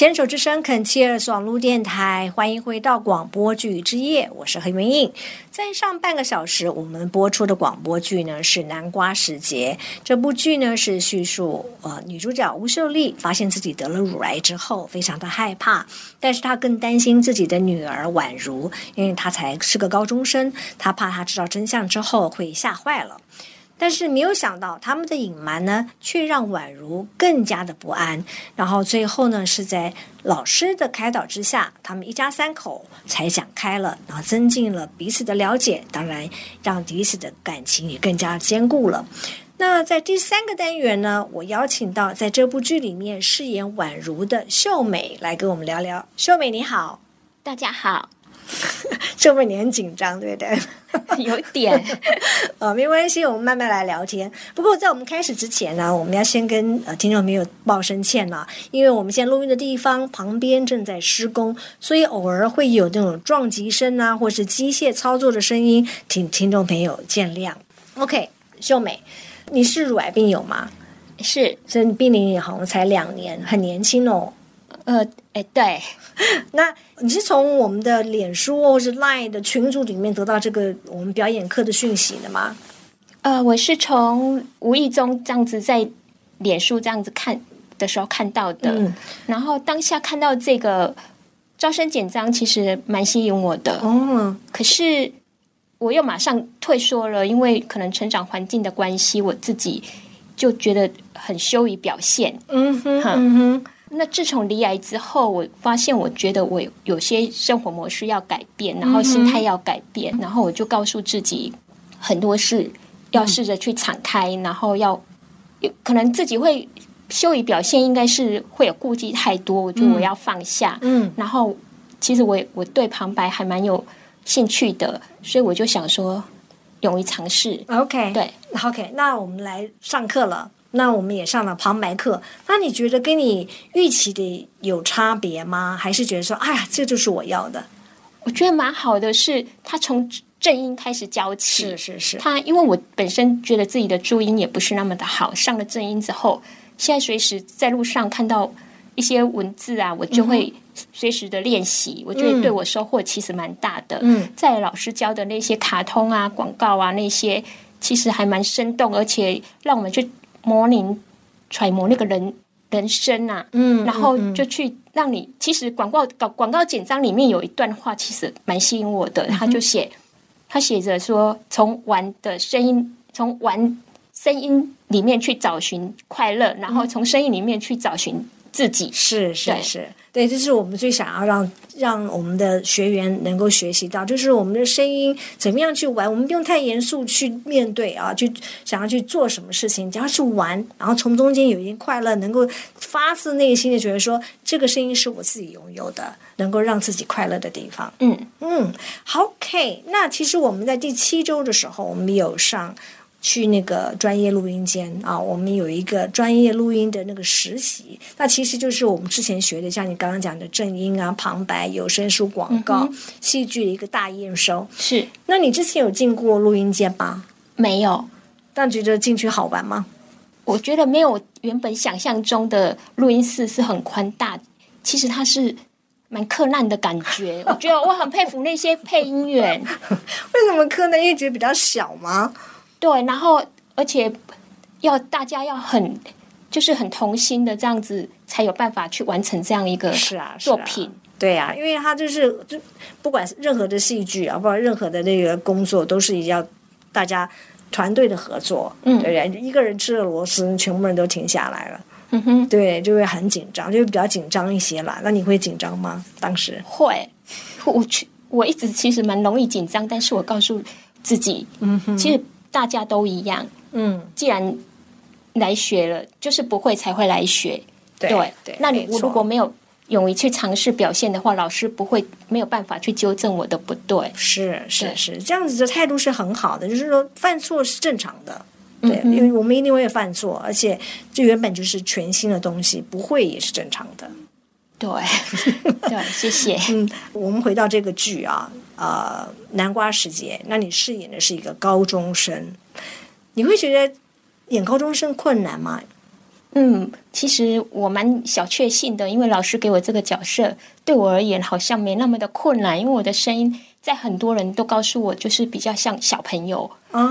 牵手之声肯切尔网络电台，欢迎回到广播剧之夜，我是何元印。在上半个小时，我们播出的广播剧呢是《南瓜时节》。这部剧呢是叙述呃女主角吴秀丽发现自己得了乳癌之后，非常的害怕，但是她更担心自己的女儿宛如，因为她才是个高中生，她怕她知道真相之后会吓坏了。但是没有想到，他们的隐瞒呢，却让宛如更加的不安。然后最后呢，是在老师的开导之下，他们一家三口才讲开了，然后增进了彼此的了解，当然让彼此的感情也更加坚固了。那在第三个单元呢，我邀请到在这部剧里面饰演宛如的秀美来跟我们聊聊。秀美你好，大家好。秀美你很紧张对不对？有点，呃，没关系，我们慢慢来聊天。不过在我们开始之前呢，我们要先跟呃听众朋友报声歉了，因为我们现在录音的地方旁边正在施工，所以偶尔会有那种撞击声啊，或是机械操作的声音，请听众朋友见谅。OK，秀美，你是乳癌病友吗？是，所以你病龄也好像才两年，很年轻哦。呃，哎，对，那你是从我们的脸书或是 Line 的群组里面得到这个我们表演课的讯息的吗？呃，我是从无意中这样子在脸书这样子看的时候看到的，然后当下看到这个招生简章，其实蛮吸引我的。哦，可是我又马上退缩了，因为可能成长环境的关系，我自己就觉得很羞于表现。嗯哼，嗯哼。那自从离癌之后，我发现我觉得我有些生活模式要改变，然后心态要改变，然后我就告诉自己很多事要试着去敞开，然后要有可能自己会羞于表现，应该是会有顾忌太多，我觉得我要放下。嗯，然后其实我我对旁白还蛮有兴趣的，所以我就想说勇于尝试。OK，对，OK，那我们来上课了。那我们也上了旁白课，那你觉得跟你预期的有差别吗？还是觉得说，哎呀，这就是我要的？我觉得蛮好的，是他从正音开始教起，是是是。他因为我本身觉得自己的注音也不是那么的好，上了正音之后，现在随时在路上看到一些文字啊，我就会随时的练习。我觉得对我收获其实蛮大的。嗯，在老师教的那些卡通啊、广告啊那些，其实还蛮生动，而且让我们去。模拟揣摩那个人人生啊，嗯，然后就去让你，其实广告广广告简章里面有一段话，其实蛮吸引我的。他就写，他写着说，从玩的声音，从玩声音里面去找寻快乐，然后从声音里面去找寻自己。是是是。对，这是我们最想要让让我们的学员能够学习到，就是我们的声音怎么样去玩，我们不用太严肃去面对啊，去想要去做什么事情，只要去玩，然后从中间有一些快乐，能够发自内心的觉得说，这个声音是我自己拥有的，能够让自己快乐的地方。嗯嗯，好，OK。那其实我们在第七周的时候，我们有上。去那个专业录音间啊，我们有一个专业录音的那个实习，那其实就是我们之前学的，像你刚刚讲的正音啊、旁白、有声书、广告、戏剧的一个大验收。是，那你之前有进过录音间吗？没有。但觉得进去好玩吗？我觉得没有原本想象中的录音室是很宽大，其实它是蛮困难的感觉。我觉得我很佩服那些配音员。为什么困难？因为觉得比较小吗？对，然后而且要大家要很就是很同心的这样子，才有办法去完成这样一个是啊作品。对啊，因为他就是就不管是任何的戏剧啊，不管任何的那个工作，都是要大家团队的合作。嗯，对不对？一个人吃了螺丝，全部人都停下来了。嗯哼，对，就会很紧张，就会比较紧张一些啦。那你会紧张吗？当时会，我去，我一直其实蛮容易紧张，但是我告诉自己，嗯哼，其实。大家都一样，嗯，既然来学了，就是不会才会来学，对对。那你如果没有勇于去尝试表现的话，老师不会没有办法去纠正我的不对。是是是，这样子的态度是很好的，就是说犯错是正常的，对，因为我们一定会犯错，而且这原本就是全新的东西，不会也是正常的。对 对，谢谢。嗯，我们回到这个剧啊。呃，南瓜时节，那你饰演的是一个高中生，你会觉得演高中生困难吗？嗯，其实我蛮小确幸的，因为老师给我这个角色，对我而言好像没那么的困难，因为我的声音在很多人都告诉我，就是比较像小朋友，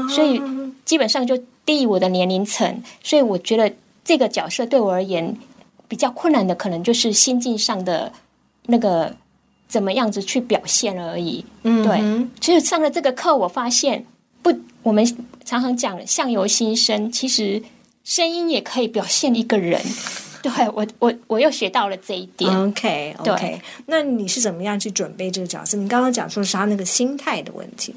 所以基本上就低于我的年龄层，所以我觉得这个角色对我而言比较困难的，可能就是心境上的那个怎么样子去表现而已。嗯，对，其实上了这个课，我发现不，我们常常讲相由心生，其实。声音也可以表现一个人，对我我我又学到了这一点。OK OK，那你是怎么样去准备这个角色？你刚刚讲说是他那个心态的问题。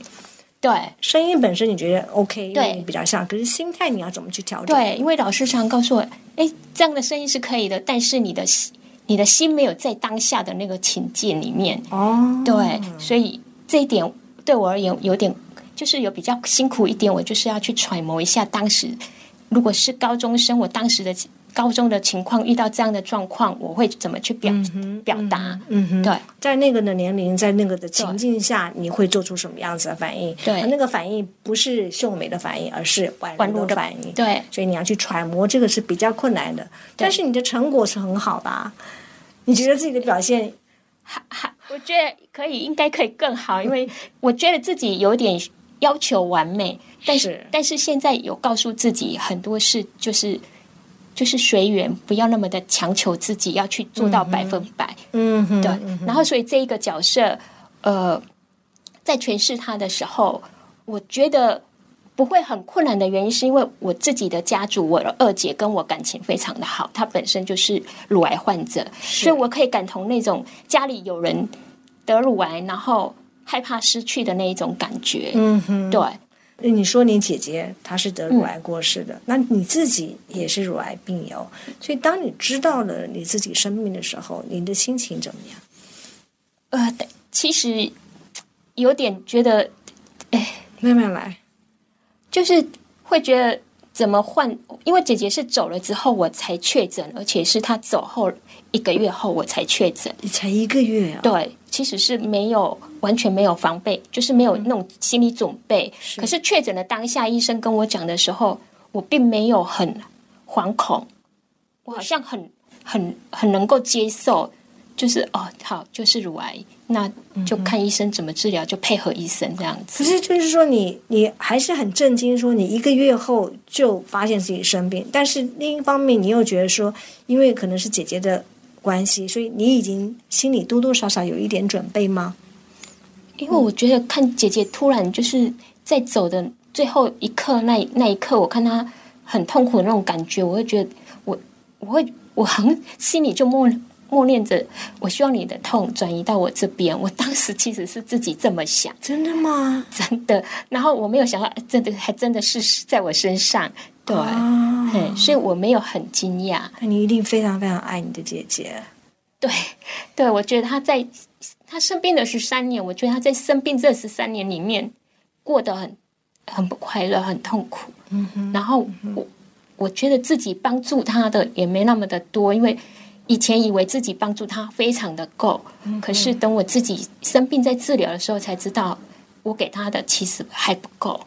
对，声音本身你觉得 OK，对你比较像，可是心态你要怎么去调整？对，因为老师常告诉我，哎，这样的声音是可以的，但是你的心，你的心没有在当下的那个情境里面。哦，对，所以这一点对我而言有点就是有比较辛苦一点，我就是要去揣摩一下当时。如果是高中生，我当时的高中的情况遇到这样的状况，我会怎么去表表达？嗯哼，对，在那个的年龄，在那个的情境下，你会做出什么样子的反应？对，那个反应不是秀美的反应，而是婉如的反应。对，所以你要去揣摩，这个是比较困难的。但是你的成果是很好的，你觉得自己的表现还还？我觉得可以，应该可以更好，因为 我觉得自己有点要求完美。但是，但是现在有告诉自己很多事，就是就是随缘，不要那么的强求自己要去做到百分百。嗯，对。然后，所以这一个角色，呃，在诠释他的时候，我觉得不会很困难的原因，是因为我自己的家族，我的二姐跟我感情非常的好，她本身就是乳癌患者，所以我可以感同那种家里有人得乳癌，然后害怕失去的那一种感觉。嗯哼，对。你说你姐姐她是得乳癌过世的，那你自己也是乳癌病友，所以当你知道了你自己生病的时候，你的心情怎么样？呃，其实有点觉得，哎，慢慢来，就是会觉得怎么换？因为姐姐是走了之后我才确诊，而且是她走后一个月后我才确诊，你才一个月啊？对。其实是没有完全没有防备，就是没有那种心理准备。可是确诊的当下，医生跟我讲的时候，我并没有很惶恐，我好像很很很能够接受，就是哦，好，就是乳癌，那就看医生怎么治疗，就配合医生这样子。可是就是说，你你还是很震惊，说你一个月后就发现自己生病，但是另一方面，你又觉得说，因为可能是姐姐的。关系，所以你已经心里多多少少有一点准备吗？因为我觉得看姐姐突然就是在走的最后一刻，那那一刻，我看她很痛苦的那种感觉，我会觉得我我会我很心里就默默念着，我希望你的痛转移到我这边。我当时其实是自己这么想，真的吗？真的。然后我没有想到，真的还真的是在我身上。对，嘿所以我没有很惊讶。那你一定非常非常爱你的姐姐。对，对，我觉得她在她生病的十三年，我觉得她在生病这十三年里面过得很很不快乐，很痛苦。嗯哼。然后我我觉得自己帮助她的也没那么的多，因为以前以为自己帮助她非常的够，可是等我自己生病在治疗的时候，才知道我给她的其实还不够。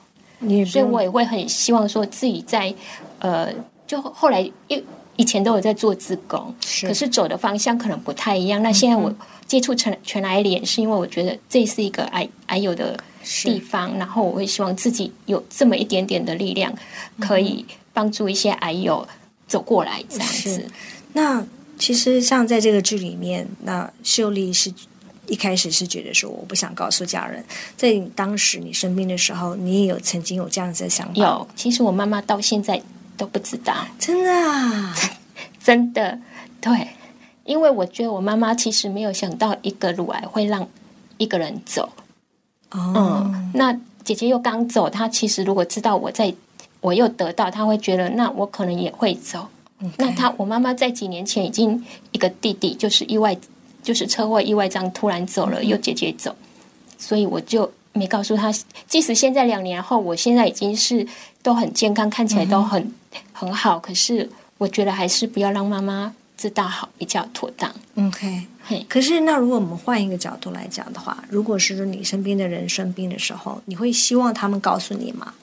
所以，我也会很希望说自己在，呃，就后来以以前都有在做自工，可是走的方向可能不太一样。那现在我接触全全癌脸，是因为我觉得这是一个癌癌友的地方，然后我会希望自己有这么一点点的力量，可以帮助一些癌友走过来这样子。那其实像在这个剧里面，那秀丽是。一开始是觉得说我不想告诉家人，在当时你生病的时候，你也有曾经有这样子的想法。有，其实我妈妈到现在都不知道，真的啊，真的对，因为我觉得我妈妈其实没有想到一个乳癌会让一个人走。哦，那姐姐又刚走，她其实如果知道我在，我又得到，她会觉得那我可能也会走。那她，我妈妈在几年前已经一个弟弟就是意外。就是车祸意外这样突然走了，又姐姐走，所以我就没告诉他。即使现在两年后，我现在已经是都很健康，看起来都很很好，可是我觉得还是不要让妈妈知道好比较妥当。OK，可是那如果我们换一个角度来讲的话，如果是你身边的人生病的时候，你会希望他们告诉你吗？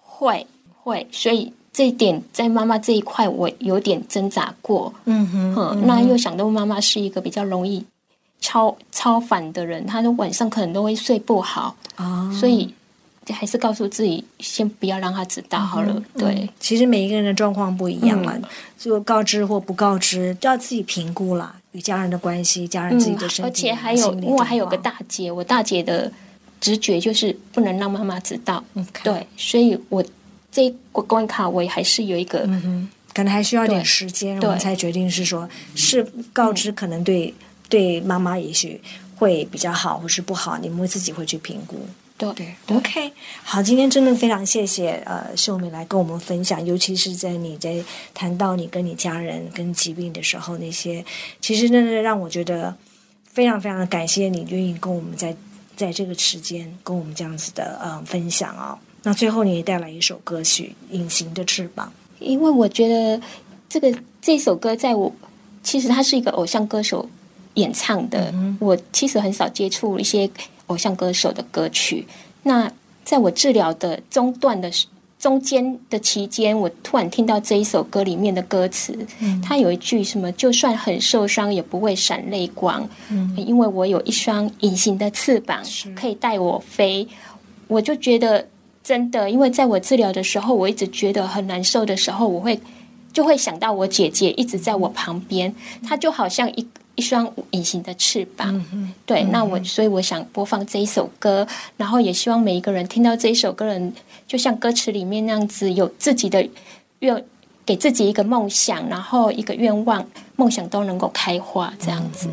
会会，所以。这一点在妈妈这一块，我有点挣扎过。嗯哼，那又想到妈妈是一个比较容易超超凡的人，她的晚上可能都会睡不好啊，所以还是告诉自己，先不要让她知道好了。对，其实每一个人的状况不一样嘛，就告知或不告知，都要自己评估啦。与家人的关系，家人自己的身体，而且还有，因为还有个大姐，我大姐的直觉就是不能让妈妈知道。对，所以我这个关卡我还是有一个，可能还需要点时间，我们才决定是说，是告知可能对对妈妈也许会比较好，或是不好，你们自己会去评估。对对，OK，好，今天真的非常谢谢呃秀美来跟我们分享，尤其是在你在谈到你跟你家人跟疾病的时候，那些其实真的让我觉得非常非常的感谢你愿意跟我们在在这个时间跟我们这样子的呃分享啊。那最后你也带来一首歌曲《隐形的翅膀》，因为我觉得这个这首歌在我其实它是一个偶像歌手演唱的，我其实很少接触一些。偶像歌手的歌曲，那在我治疗的中段的中间的期间，我突然听到这一首歌里面的歌词，它有一句什么，就算很受伤也不会闪泪光，因为我有一双隐形的翅膀可以带我飞。我就觉得真的，因为在我治疗的时候，我一直觉得很难受的时候，我会就会想到我姐姐一直在我旁边，她就好像一。一双隐形的翅膀，对，那我所以我想播放这一首歌，然后也希望每一个人听到这一首歌人，就像歌词里面那样子，有自己的愿，给自己一个梦想，然后一个愿望，梦想都能够开花，这样子。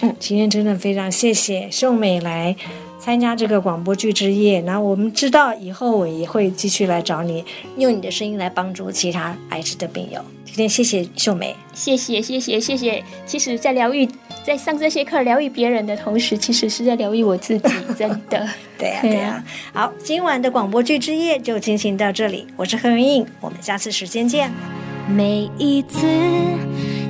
嗯，今天真的非常谢谢秀美来。参加这个广播剧之夜，然后我们知道以后我也会继续来找你，用你的声音来帮助其他癌症的病友。今天谢谢秀梅，谢谢谢谢谢谢。其实，在疗愈，在上这些课疗愈别人的同时，其实是在疗愈我自己，真的。对呀对呀。好，今晚的广播剧之夜就进行到这里，我是何云颖，我们下次时间见。每一次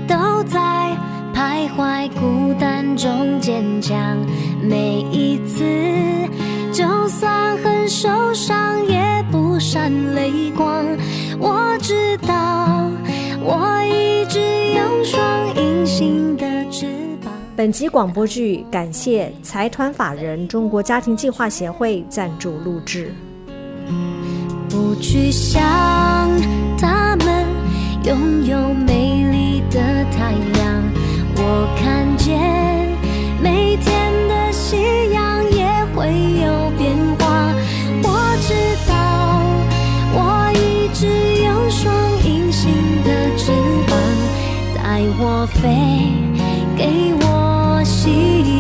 都在。徘徊孤单中坚强，每一次就算很受伤也不闪泪光。我知道，我一直有双隐形的翅膀。本集广播剧感谢财团法人中国家庭计划协会赞助录制。不去想他们拥有美丽的太阳。我看见每天的夕阳也会有变化。我知道我一直有双隐形的翅膀，带我飞，给我希望。